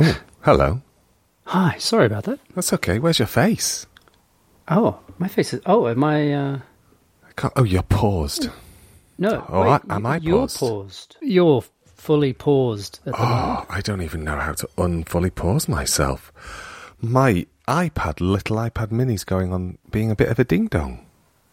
Oh, hello. Hi, sorry about that. That's okay. Where's your face? Oh, my face is. Oh, am I. Uh, I can't, oh, you're paused. no. Oh, wait, I- am I You're paused? paused. You're fully paused at the moment. Oh, I don't even know how to unfully pause myself. My iPad, little iPad mini's going on being a bit of a ding dong.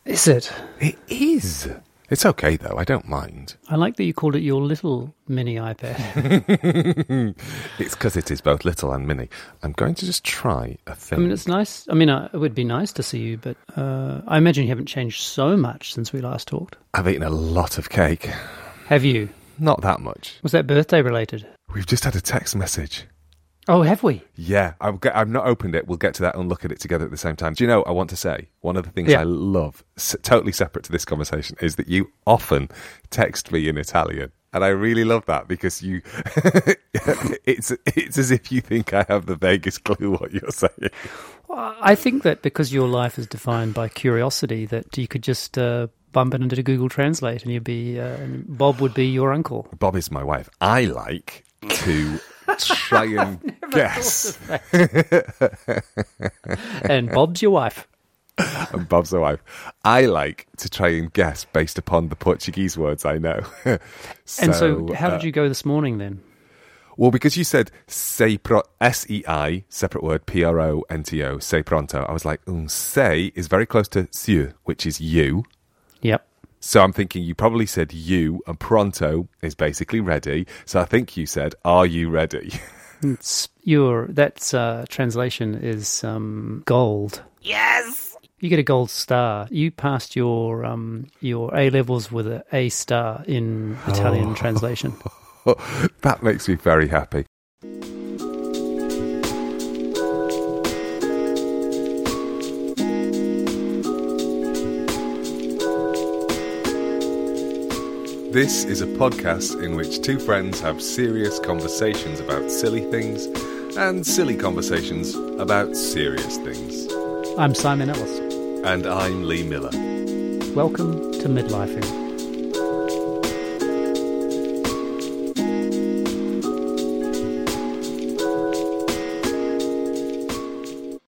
Is it? It is. It's okay though. I don't mind. I like that you called it your little mini iPad. It's because it is both little and mini. I'm going to just try a thing. I mean, it's nice. I mean, uh, it would be nice to see you, but uh, I imagine you haven't changed so much since we last talked. I've eaten a lot of cake. Have you? Not that much. Was that birthday related? We've just had a text message. Oh, have we? Yeah, I've, get, I've not opened it. We'll get to that and look at it together at the same time. Do you know, I want to say, one of the things Yeah. I love, s- totally separate to this conversation, is that you often text me in Italian. And I really love that because you, it's, it's as if you think I have the vaguest clue what you're saying. Well, I think that because your life is defined by curiosity, that you could just uh, bump it into Google Translate, and you'd be uh, and Bob would be your uncle. Bob is my wife. I like to try and guess. and Bob's your wife. and Bob's the wife. I like to try and guess based upon the Portuguese words I know. And so, how uh, did you go this morning then? Well, because you said sei pro S E I separate word P R O N T O sei pronto, I was like, mm, sei is very close to siu, which is you. Yep. So I'm thinking you probably said you, and pronto is basically ready. So I think you said, "Are you ready?" It's your that uh, translation is um, gold. Yes. You get a gold star. You passed your um, your A levels with a A star in Italian Oh. translation. that makes me very happy. This is a podcast in which two friends have serious conversations about silly things and silly conversations about serious things. I'm Simon Ellis. And I'm Lee Miller. Welcome to midlifing.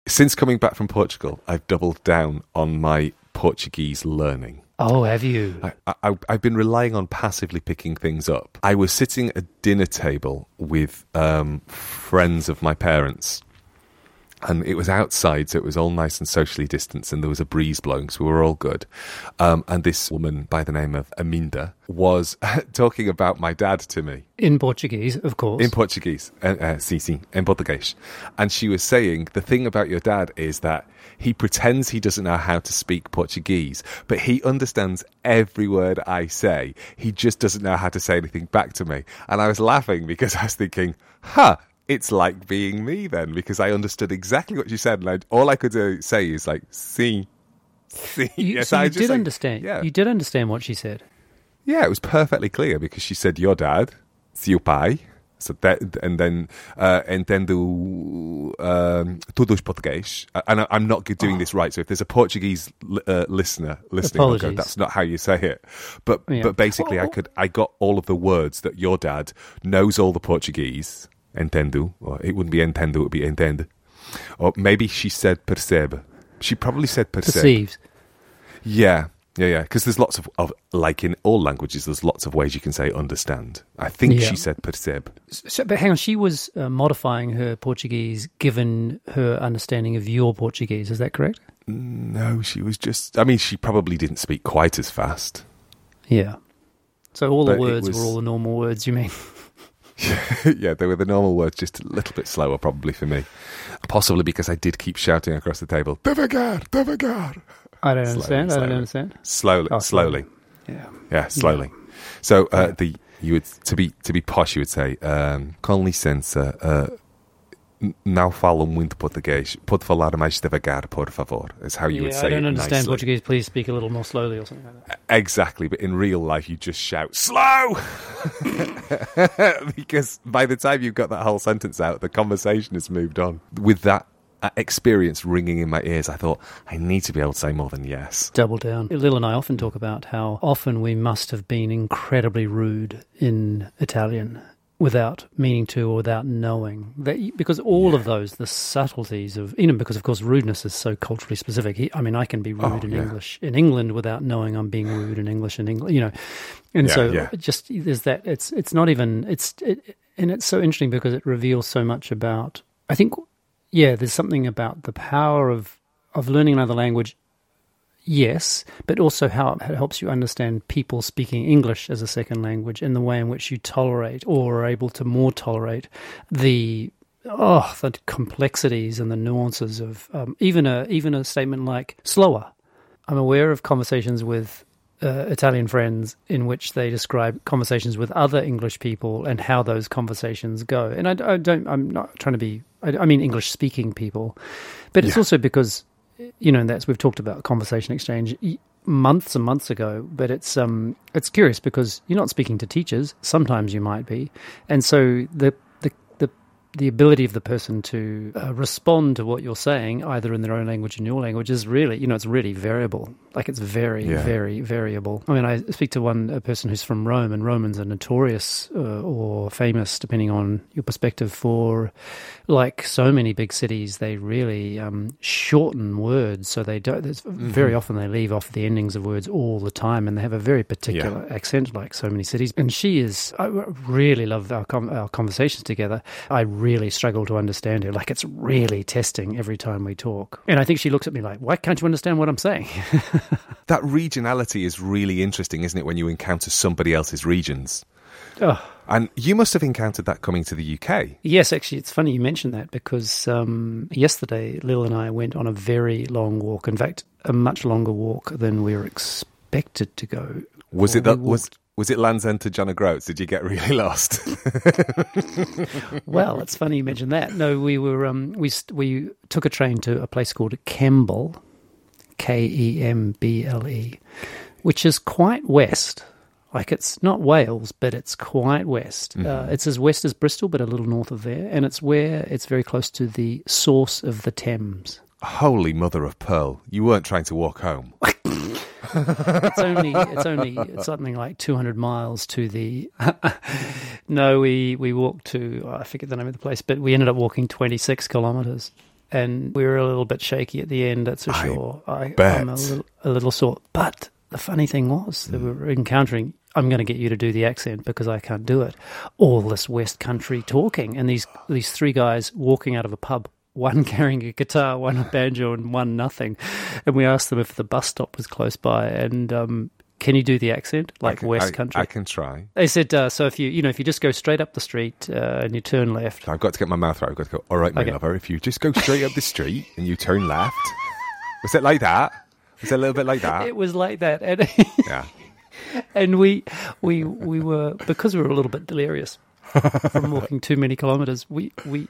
Since coming back from Portugal, I've doubled down on my Portuguese learning. Oh, have you? I, I, I've been relying on passively picking things up. I was sitting at a dinner table with um, friends of my parents, and it was outside, so it was all nice and socially distanced, and there was a breeze blowing, so we were all good. Um, and this woman by the name of Aminda was talking about my dad to me In Portuguese, of course. in Portuguese, uh, uh, sim, sim, in Portuguese. And she was saying the thing about your dad is that he pretends he doesn't know how to speak Portuguese, but he understands every word I say. He just doesn't know how to say anything back to me. And I was laughing because I was thinking, huh. It's like being me then, because I understood exactly what you said, and I, all I could uh, say is like "see, see." you, Yes, so I you did like, understand. Yeah, You did understand what she said. yeah, it was perfectly clear because she said your dad, seu pai, so that, and then uh, entendo um, todos português. And I, I'm not doing this right. So if there's a Portuguese li- uh, listener listening, go, that's not how you say it. But Yeah. but basically, I Oh. could I got all of the words that your dad knows all the Portuguese. Entendo, or it wouldn't be entendo, it would be entende. Or maybe she said percebe. She probably said percebe. Perceives. Yeah, yeah, yeah. Because there's lots of, of, like in all languages, there's lots of ways you can say understand. I think Yeah. she said percebe. So, but hang on, she was uh, modifying her Portuguese given her understanding of your Portuguese. Is that correct? No, she was just. I mean, she probably didn't speak quite as fast. Yeah. So all the But it words was- were all the normal words. You mean? yeah, they were the normal words, just a little bit slower, probably for me. Possibly because I did keep shouting across the table, devagar, devagar. I don't Slowly, understand. I don't understand. Slowly, Oh, slowly. Yeah. Yeah, slowly. So uh, the you would to be to be posh, you would say, um, com licença, uh, n- não falo muito português. Pode falar mais devagar, por favor. Is how you would yeah, say I don't it understand nicely. Portuguese. Please speak a little more slowly or something like that. Exactly, but in real life, you just shout slow because by the time you've got that whole sentence out, the conversation has moved on. With that uh, experience ringing in my ears, I thought I need to be able to say more than yes. Double down. Lil and I often talk about how often we must have been incredibly rude in Italian without meaning to or without knowing that because all yeah. of those the subtleties of you know because of course rudeness is so culturally specific i mean i can be oh, rude oh, in yeah. english in england without knowing i'm being rude in english in england you know and yeah, so just there's that it's it's not even it's it, and it's so interesting because it reveals so much about i think yeah there's something about the power of of learning another language yes, but also how it helps you understand people speaking English as a second language and the way in which you tolerate or are able to more tolerate the oh the complexities and the nuances of um, even a even a statement like slower. I'm aware of conversations with uh, Italian friends in which they describe conversations with other English people and how those conversations go. And I, I don't, I'm not trying to be, I, I mean English speaking people, but it's yeah. also because you know, and that's we've talked about conversation exchange months and months ago, but it's um it's curious because you're not speaking to teachers. Sometimes you might be, and so the the ability of the person to uh, respond to what you're saying, either in their own language or in your language, is really, you know, it's really variable. Like it's very, yeah. very variable. I mean, I speak to one person who's from Rome, and Romans are notorious uh, or famous, depending on your perspective, for like so many big cities, they really um, shorten words. So they don't. Mm-hmm. Very often they leave off the endings of words all the time, and they have a very particular yeah. accent, like so many cities. And she is. I really love our com- our conversations together. I really struggle to understand her. Like it's really testing every time we talk. And I think she looks at me like, why can't you understand what I'm saying? that regionality is really interesting, isn't it, when you encounter somebody else's regions? Oh. And you must have encountered that coming to the UK. Yes, actually, it's funny you mentioned that because um, yesterday Lil and I went on a very long walk. In fact, a much longer walk than we were expected to go. Was it that was was it Land's End to John O'Groats? Did you get really lost? well, it's funny you mentioned that. No, we were um, we we took a train to a place called Kemble, K E M B L E, which is quite west. Like it's not Wales, but it's quite west. Mm-hmm. Uh, it's as west as Bristol, but a little north of there, and it's where it's very close to the source of the Thames. Holy mother of pearl! You weren't trying to walk home. it's only it's only it's something like 200 miles to the no we we walked to oh, i forget the name of the place but we ended up walking 26 kilometers. And we were a little bit shaky at the end that's for I sure. I, i'm a little, a little sore. But the funny thing was that hmm. we were encountering I'm going to get you to do the accent because I can't do it. All this West Country talking, and these these three guys walking out of a pub one carrying a guitar, one a banjo, and one nothing. And we asked them if the bus stop was close by, and um, can you do the accent like can, West I, Country? I can try. They said uh, so. If you you know if you just go straight up the street uh, and you turn left, I've got to get my mouth right. I've got to go. All right, my okay. lover. If you just go straight up the street and you turn left, was it like that? Was it a little bit like that? It was like that, and yeah. And we we we were because we were a little bit delirious from walking too many kilometres. We we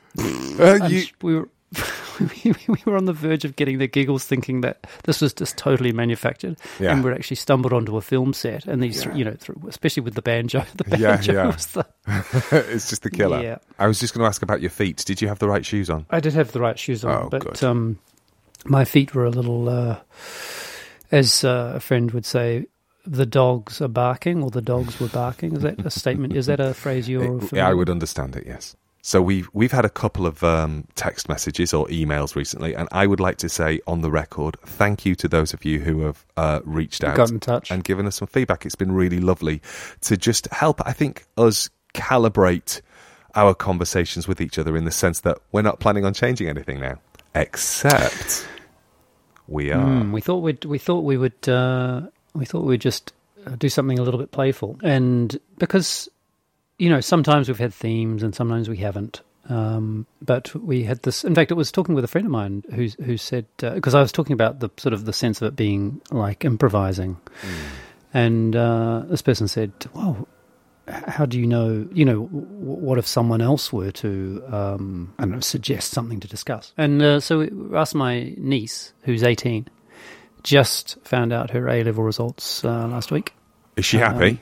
uh, you... we were. we, were on the verge of getting the giggles, thinking that this was just totally manufactured, yeah. and we'd actually stumbled onto a film set. And these, yeah. you know, especially with the banjo, the banjo yeah, was the. it's just the killer. Yeah. I was just going to ask about your feet. Did you have the right shoes on? I did have the right shoes on, oh, but um, my feet were a little, uh, as uh, a friend would say, the dogs are barking or the dogs were barking. Is that a statement? Is that a phrase you're? It, yeah, I would understand it. Yes. So we've we've had a couple of um, text messages or emails recently, and I would like to say on the record, thank you to those of you who have uh, reached out, got in touch, and given us some feedback. It's been really lovely to just help. I think us calibrate our conversations with each other in the sense that we're not planning on changing anything now, except we are. Mm, we thought we'd we thought we would uh, we thought we'd just uh, do something a little bit playful, and because you know, sometimes we've had themes and sometimes we haven't. Um, but we had this. In fact, it was talking with a friend of mine who who said because uh, I was talking about the sort of the sense of it being like improvising, mm. and uh, this person said, "Well, how do you know? You know, what if someone else were to um, I don't know suggest something to discuss?" And uh, so we asked my niece, who's eighteen, just found out her A level results uh, last week. Is she happy? Um,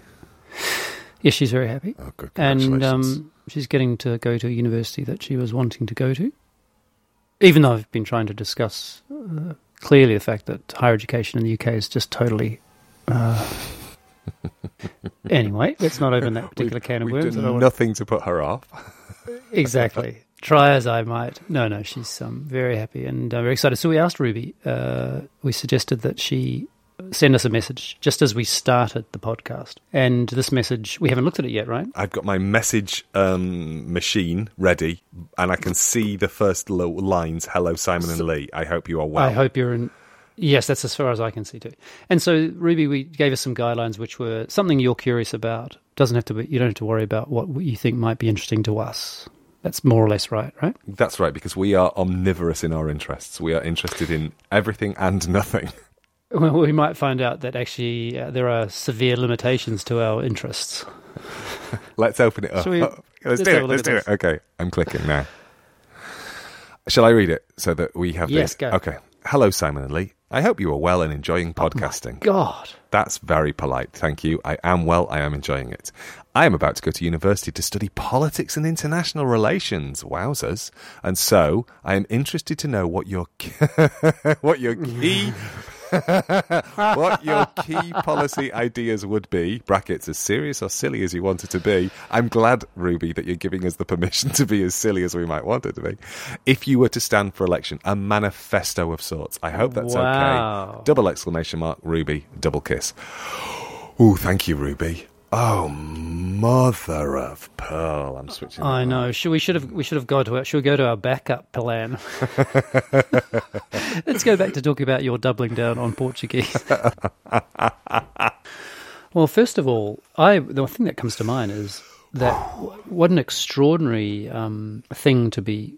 Yes, she's very happy. Oh, good. And um, she's getting to go to a university that she was wanting to go to. Even though I've been trying to discuss uh, clearly the fact that higher education in the UK is just totally uh, anyway, let's not open that particular can of worms. I don't done want- nothing to put her off. exactly. Try as I might. No, no, she's um, very happy and uh, very excited. So we asked Ruby, uh, we suggested that she send us a message just as we started the podcast. And this message, we haven't looked at it yet, right? I've got my message um, machine ready, and I can see the first lines. Hello, Simon and Lee. I hope you are well. I hope you're in. Yes, that's as far as I can see too. And so, Ruby, we gave us some guidelines, which were something you're curious about. Doesn't have to be. You don't have to worry about what you think might be interesting to us. That's more or less right, right? That's right, because we are omnivorous in our interests. We are interested in everything and nothing. Well, we might find out that actually uh, there are severe limitations to our interests. Let's open it up. We- let's, let's do it. Let's do this. it. Okay, I'm clicking now. Shall I read it so that we have Yes, this? go. Okay. Hello, Simon and Lee. I hope you are well and enjoying podcasting. God, That's very polite. Thank you. I am well. I am enjoying it. I am about to go to university to study politics and international relations. Wowzers. And so I am interested to know what your what your key what your key policy ideas would be. Brackets as serious or silly as you want it to be. I'm glad, Ruby, that you're giving us the permission to be as silly as we might want it to be. If you were to stand for election, a manifesto of sorts. I hope that's Wow. okay. Double exclamation mark, Ruby, double kiss. Oh, thank you, Ruby. Oh, mother of pearl! I'm switching. I know. Should we should have we should have gone to our, should we go to our backup plan? Let's go back to talking about your doubling down on Portuguese. well, first of all, I the thing that comes to mind is that what an extraordinary um, thing to be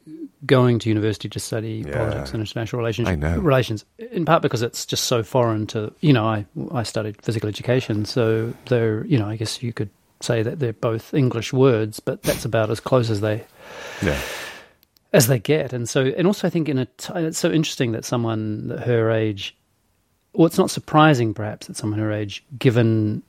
going to university to study Yeah. politics and international relations. I know. relations in part because it's just so foreign to you know I I studied physical education, so they're you know I guess you could say that they're both English words, but that's about as close as they Yeah. as they get. And so, and also, I think in a t- it's so interesting that someone that her age, well, it's not surprising perhaps that someone her age, given,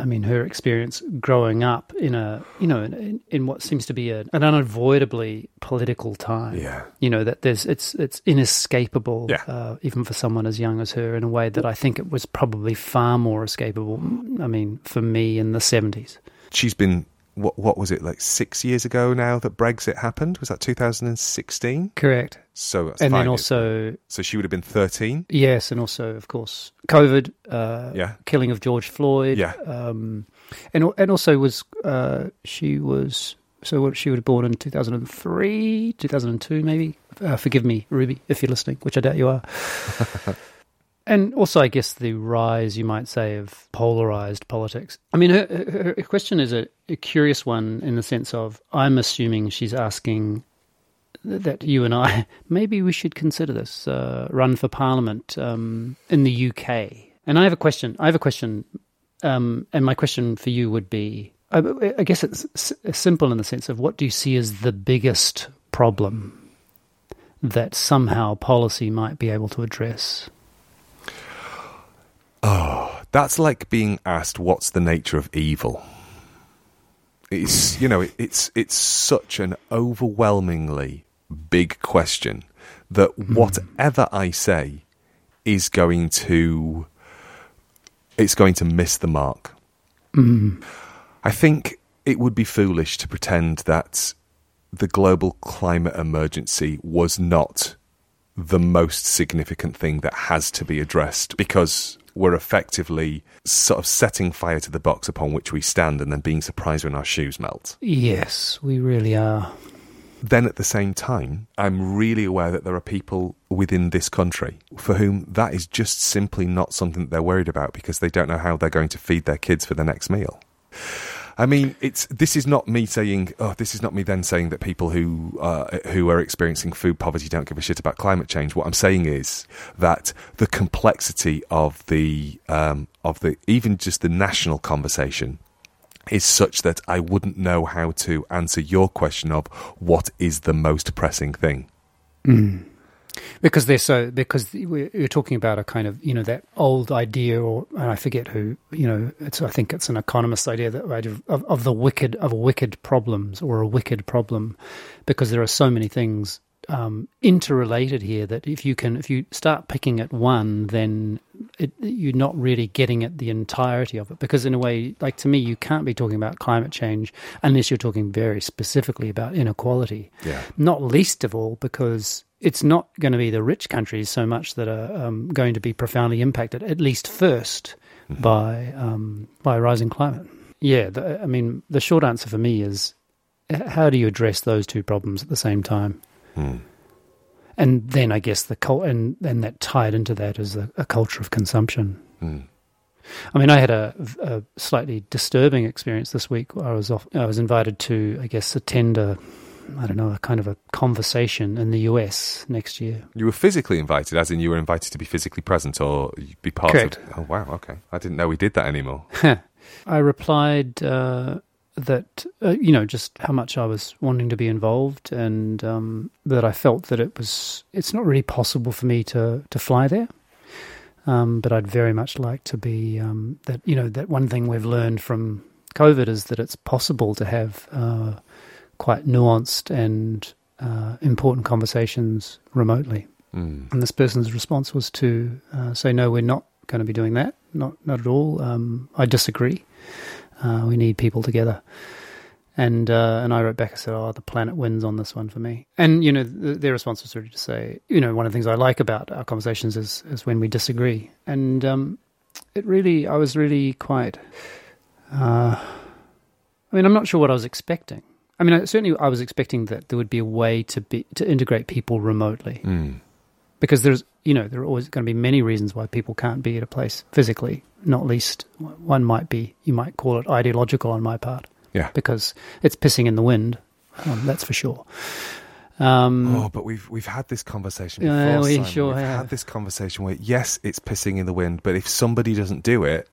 I mean, her experience growing up in a, you know, in, in what seems to be a, an unavoidably political time. Yeah. You know that there's it's it's inescapable, Yeah. uh, even for someone as young as her, in a way that I think it was probably far more escapable. I mean, for me in the seventies. She's been what? What was it like six years ago now that Brexit happened? Was that 2016? Correct. So that's And then also So she would have been 13. Yes, and also, of course, COVID, uh, Yeah. killing of George Floyd, Yeah. um, and and also was uh, she was so what she would have born in two thousand and three, two thousand and two, maybe. Uh, forgive me, Ruby, if you're listening, which I doubt you are. and also, I guess the rise, you might say, of polarized politics. I mean, her, her, question is a, a curious one in the sense of I'm assuming she's asking that you and I maybe we should consider this uh, run for parliament um, in the UK. And I have a question. I have a question, um, and my question for you would be: I, I guess it's s- simple in the sense of what do you see as the biggest problem that somehow policy might be able to address? Oh, that's like being asked what's the nature of evil. It's you know it, it's it's such an overwhelmingly big question that hmm. whatever I say is going to it's going to miss the mark. Hmm. I think it would be foolish to pretend that the global climate emergency was not the most significant thing that has to be addressed because we're effectively sort of setting fire to the box upon which we stand and then being surprised when our shoes melt. Yes, we really are. Then at the same time, I'm really aware that there are people within this country for whom that is just simply not something that they're worried about because they don't know how they're going to feed their kids for the next meal. I mean, it's this is not me saying, oh, this is not me then saying that people who uh, who are experiencing food poverty don't give a shit about climate change. What I'm saying is that the complexity of the um, of the even just the national conversation is such that I wouldn't know how to answer your question of what is the most pressing thing. Because they're so because we're you're talking about a kind of you know that old idea or and I forget who you know it's I think it's an economist idea that idea of, of the wicked of wicked problems or a wicked problem. Because there are so many things um, interrelated here that if you can if you start picking at one then it, you're not really getting at the entirety of it. Because in a way like to me you can't be talking about climate change unless you're talking very specifically about inequality. Yeah. not least of all because it's not going to be the rich countries so much that are um, going to be profoundly impacted at least 1st by um, by rising climate yeah the, i mean the short answer for me is how do you address those two problems at the same time Hmm. and then I guess the cult, and then that tied into that is a, a culture of consumption. Hmm. I mean, I had a, a slightly disturbing experience this week. I was off, I was invited to, I guess, attend a, I don't know, a kind of a conversation in the US next year. You were physically invited, as in you were invited to be physically present or be part Correct. of. Oh wow, okay. I didn't know we did that anymore. I replied uh, that uh, you know just how much I was wanting to be involved, and um, that I felt that it was it's not really possible for me to to fly there. Um, but I'd very much like to be um, that you know that one thing we've learned from COVID is that it's possible to have uh, quite nuanced and uh, important conversations remotely. Mm. And this person's response was to uh, say, "No, we're not going to be doing that. Not, not at all. Um, I disagree. Uh, we need people together." And uh, and I wrote back. I said, "Oh, the planet wins on this one for me." And you know, th- their response was really to say, "You know, one of the things I like about our conversations is is when we disagree." And um, it really, I was really quite. Uh, I mean, I'm not sure what I was expecting. I mean, I, certainly I was expecting that there would be a way to be to integrate people remotely Mm. because there's you know there are always going to be many reasons why people can't be at a place physically not least one might be you might call it ideological on my part Yeah. because it's pissing in the wind um, that's for sure um, Oh, but we've we've had this conversation Yeah, before. we Simon. sure we've have. had this conversation where yes, it's pissing in the wind, but if somebody doesn't do it,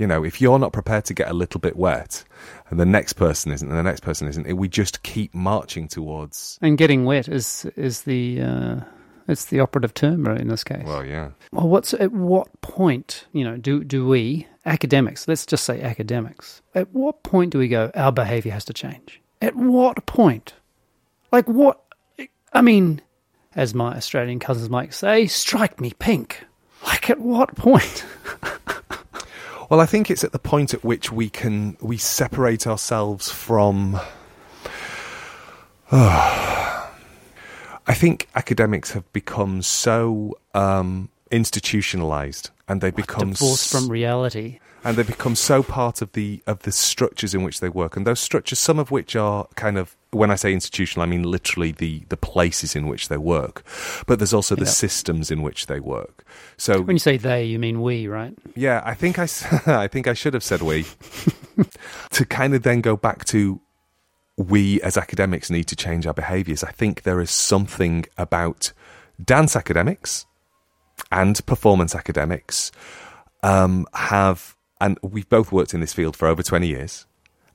you know, if you're not prepared to get a little bit wet, and the next person isn't, and the next person isn't, we just keep marching towards. and getting wet is is the uh, it's the operative term right, in this case Well, yeah, Well, what's at what point, you know, do do we academics? Let's just say academics. At what point do we go? Our behaviour has to change. At what point? Like what? I mean, as my Australian cousins might say, strike me pink. Like at what point? Well, I think it's at the point at which we can we separate ourselves from. I think academics have become so um, institutionalized, and they become Divorced s- from reality. and they become so part of the of the structures in which they work and those structures some of which are kind of when i say institutional i mean literally the the places in which they work but there's also the Yeah. systems in which they work so When you say they, you mean we, right? yeah i think i i think i should have said we to kind of then go back to we as academics need to change our behaviors i think there is something about dance academics and performance academics um, have, and we've both worked in this field for over 20 years,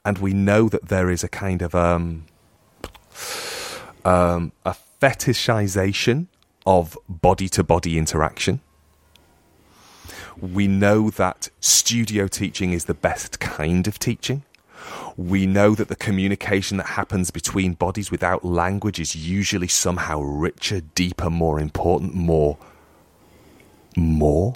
and we know that there is a kind of um, um, a fetishization of body to body interaction. We know that studio teaching is the best kind of teaching. We know that the communication that happens between bodies without language is usually somehow richer, deeper, more important, more more.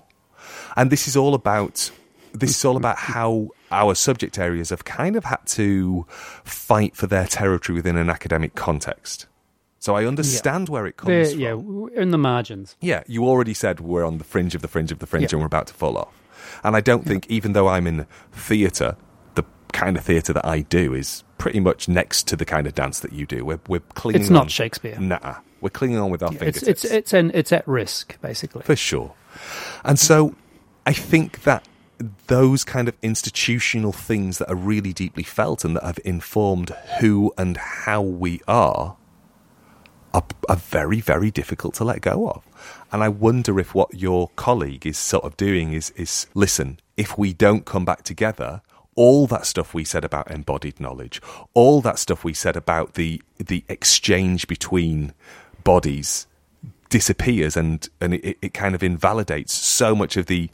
And this is all about this is all about how our subject areas have kind of had to fight for their territory within an academic context. So I understand where it They're, comes from. yeah, in the margins. Yeah, you already said we're on the fringe of the fringe of the fringe Yeah. and we're about to fall off. And I don't think, even though I'm in theatre, the kind of theatre that I do is pretty much next to the kind of dance that you do. We're, we're clinging It's not on- Shakespeare. Nah, we're clinging on with our It's fingertips. it's it's an it's at risk basically. For sure. And so I think that those kind of institutional things that are really deeply felt and that have informed who and how we are are, are very, very difficult to let go of. And I wonder if what your colleague is sort of doing is, is listen, if we don't come back together, all that stuff we said about embodied knowledge, all that stuff we said about the the exchange between bodies disappears and and it, it kind of invalidates so much of the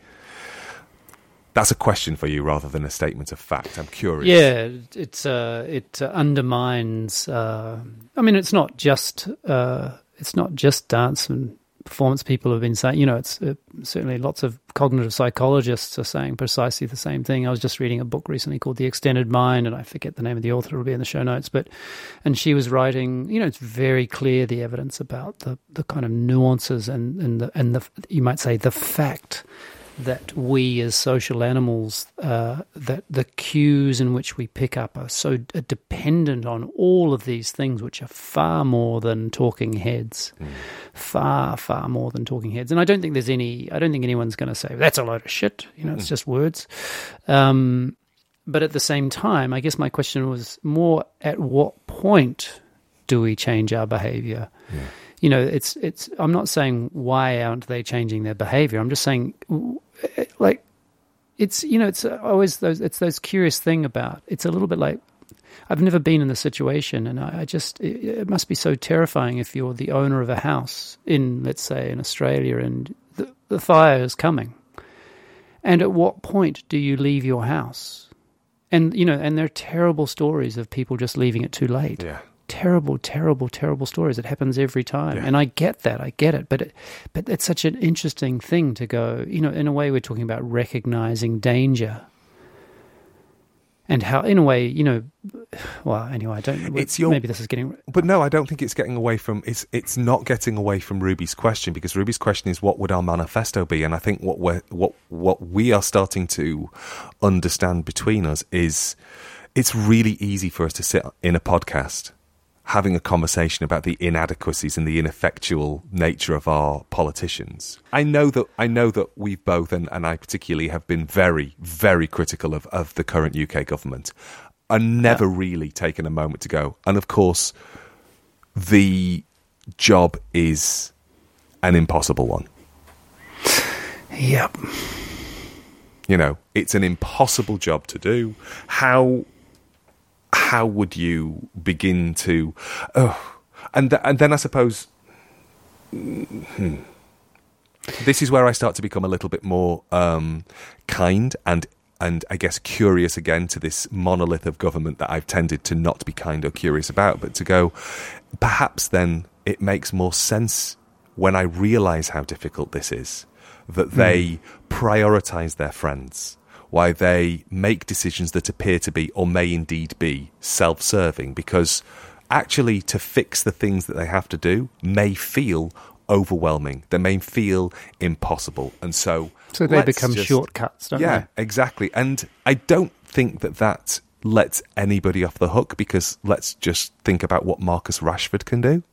that's a question for you rather than a statement of fact i'm curious Yeah, it's uh, it undermines. Uh, I mean, it's not just uh, it's not just dance and performance people have been saying, you know, it's uh, certainly lots of cognitive psychologists are saying precisely the same thing. I was just reading a book recently called The Extended Mind, and I forget the name of the author, it'll be in the show notes, but, and she was writing, you know, it's very clear the evidence about the, the kind of nuances and, and the, and the, you might say, the fact that we as social animals, uh, that the cues in which we pick up are so dependent on all of these things, which are far more than talking heads, mm. far, far more than talking heads. And I don't think there's any, I don't think anyone's going to say, that's a load of shit. You know, mm. it's just words. Um, but at the same time, I guess my question was more at what point do we change our behavior? Yeah you know, it's it's. I'm not saying why aren't they changing their behavior. I'm just saying, like, it's you know, it's always those. It's those curious thing about. It's a little bit like I've never been in the situation, and I, I just it, it, must be so terrifying if you're the owner of a house in, let's say, in Australia, and the, the fire is coming. And at what point do you leave your house? And you know, and there are terrible stories of people just leaving it too late. Yeah terrible, terrible, terrible stories. It happens every time, yeah. and I get that. I get it, but it, but it's such an interesting thing to go. You know, in a way, we're talking about recognizing danger. And how, in a way, you know, well, anyway, I don't. It's your, maybe this is getting, but no, I don't think it's getting away from. It's it's not getting away from Ruby's question because Ruby's question is what would our manifesto be, and I think what we what what we are starting to understand between us is it's really easy for us to sit in a podcast having a conversation about the inadequacies and the ineffectual nature of our politicians. I know that I know that we've both and, and I particularly have been very, very critical of, of the current UK government and never yeah. really taken a moment to go. And of course the job is an impossible one. Yep. You know, it's an impossible job to do. How how would you begin to? Oh, and th- and then I suppose. Hmm, this is where I start to become a little bit more um, kind and and I guess curious again to this monolith of government that I've tended to not be kind or curious about, but to go, perhaps then it makes more sense when I realize how difficult this is that they mm. prioritize their friends why they make decisions that appear to be or may indeed be self serving because actually to fix the things that they have to do may feel overwhelming. They may feel impossible. And so. So they become just, shortcuts, don't yeah, they? Yeah, exactly. And I don't think that that lets anybody off the hook because let's just think about what Marcus Rashford can do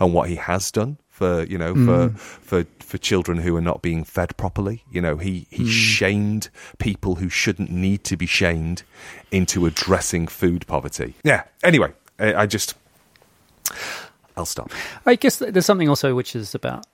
and what he has done for you know mm. for for for children who are not being fed properly. You know, he he mm. shamed people who shouldn't need to be shamed into addressing food poverty. Yeah. Anyway, I, I just I'll stop. I guess there's something also which is about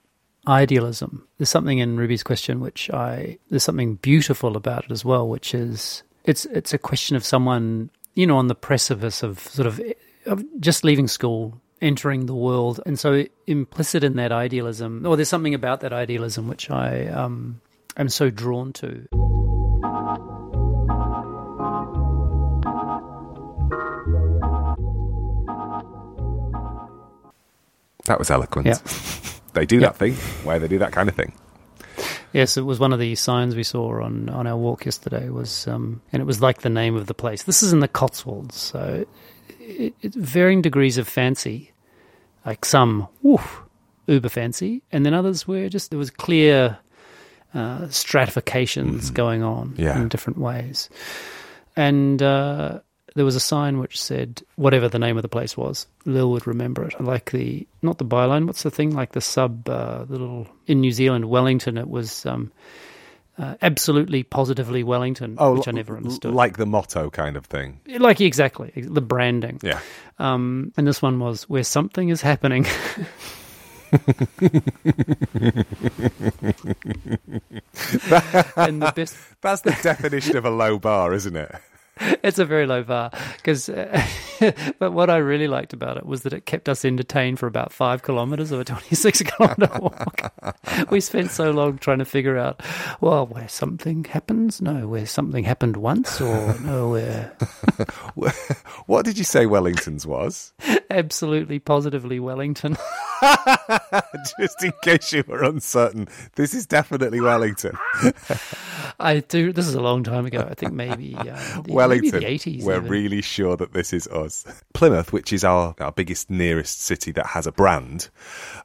idealism. There's something in Ruby's question which I there's something beautiful about it as well, which is it's it's a question of someone you know on the precipice of sort of of just leaving school entering the world. And so, implicit in that idealism, or there's something about that idealism which I um, am so drawn to. That was eloquent. Yeah. they do that thing where they do that kind of thing. Yes, it was one of the signs we saw on, on our walk yesterday. Was um, and it was like the name of the place. This is in the Cotswolds, so it, it, varying degrees of fancy like some woof, uber fancy, and then others where just there was clear uh, stratifications mm. going on yeah. in different ways. And uh, there was a sign which said whatever the name of the place was, Lil would remember it. Like the not the byline, what's the thing? Like the sub, uh, the little in New Zealand, Wellington. It was. Um, uh, absolutely positively Wellington, oh, which I never understood. Like the motto kind of thing. Like exactly the branding. Yeah. Um, and this one was where something is happening. and the best. That's the definition of a low bar, isn't it? it's a very low bar because uh, but what i really liked about it was that it kept us entertained for about five kilometers of a 26 kilometer walk. We spent so long trying to figure out well where something happens no where something happened once or no where what did you say wellington's was? Absolutely positively wellington Just in case you were uncertain, this is definitely Wellington. I do. This is a long time ago. I think maybe uh, the, Wellington. maybe the eighties. We're really sure that this is us. Plymouth, which is our, our biggest nearest city that has a brand,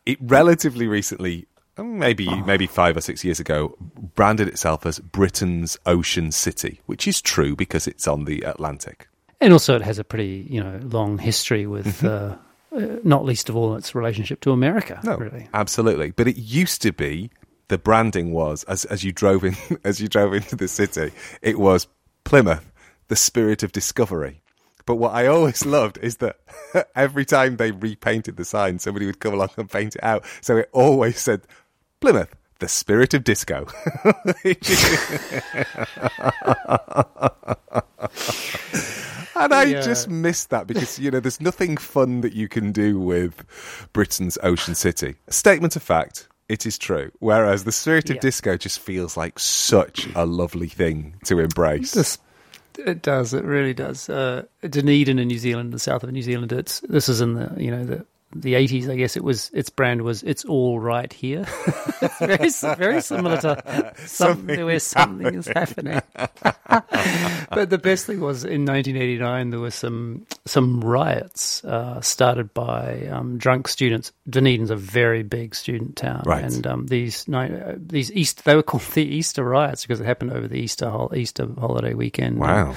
it relatively recently maybe maybe five or six years ago, branded itself as Britain's ocean city, which is true because it's on the Atlantic. And also, it has a pretty you know long history with. Uh, uh, not least of all its relationship to America. No, really. absolutely. But it used to be the branding was as as you drove in as you drove into the city, it was Plymouth, the spirit of discovery. But what I always loved is that every time they repainted the sign, somebody would come along and paint it out. So it always said Plymouth, the spirit of disco. And I Yeah. just miss that because, you know, there's nothing fun that you can do with Britain's Ocean City. A statement of fact, it is true. Whereas the spirit of Yeah. disco just feels like such a lovely thing to embrace. This, it does. It really does. Uh, Dunedin in New Zealand, the south of New Zealand. It's this is in the you know the the eighties. I guess it was its brand was "It's all right here." very very similar to something where something is happening. but the best thing was in 1989 there were some some riots uh, started by um, drunk students. Dunedin's a very big student town, Right. and um, these uh, these East they were called the Easter riots because it happened over the Easter hol- Easter holiday weekend. Wow.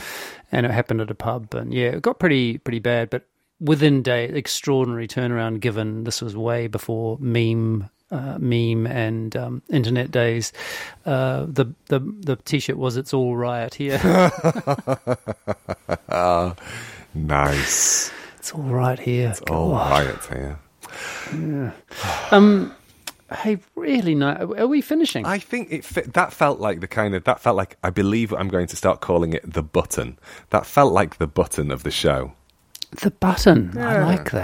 and it happened at a pub, and yeah, it got pretty pretty bad. But within day, extraordinary turnaround. Given this was way before meme. Uh, meme and um, internet days. Uh, the the the t-shirt was "It's all right here." Nice. it's all right here. All God. right here. Um, hey, really nice. Are we finishing? I think it fit, that felt like the kind of that felt like I believe I'm going to start calling it the button. That felt like the button of the show. The button. I like that.